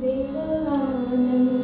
दिल आनंद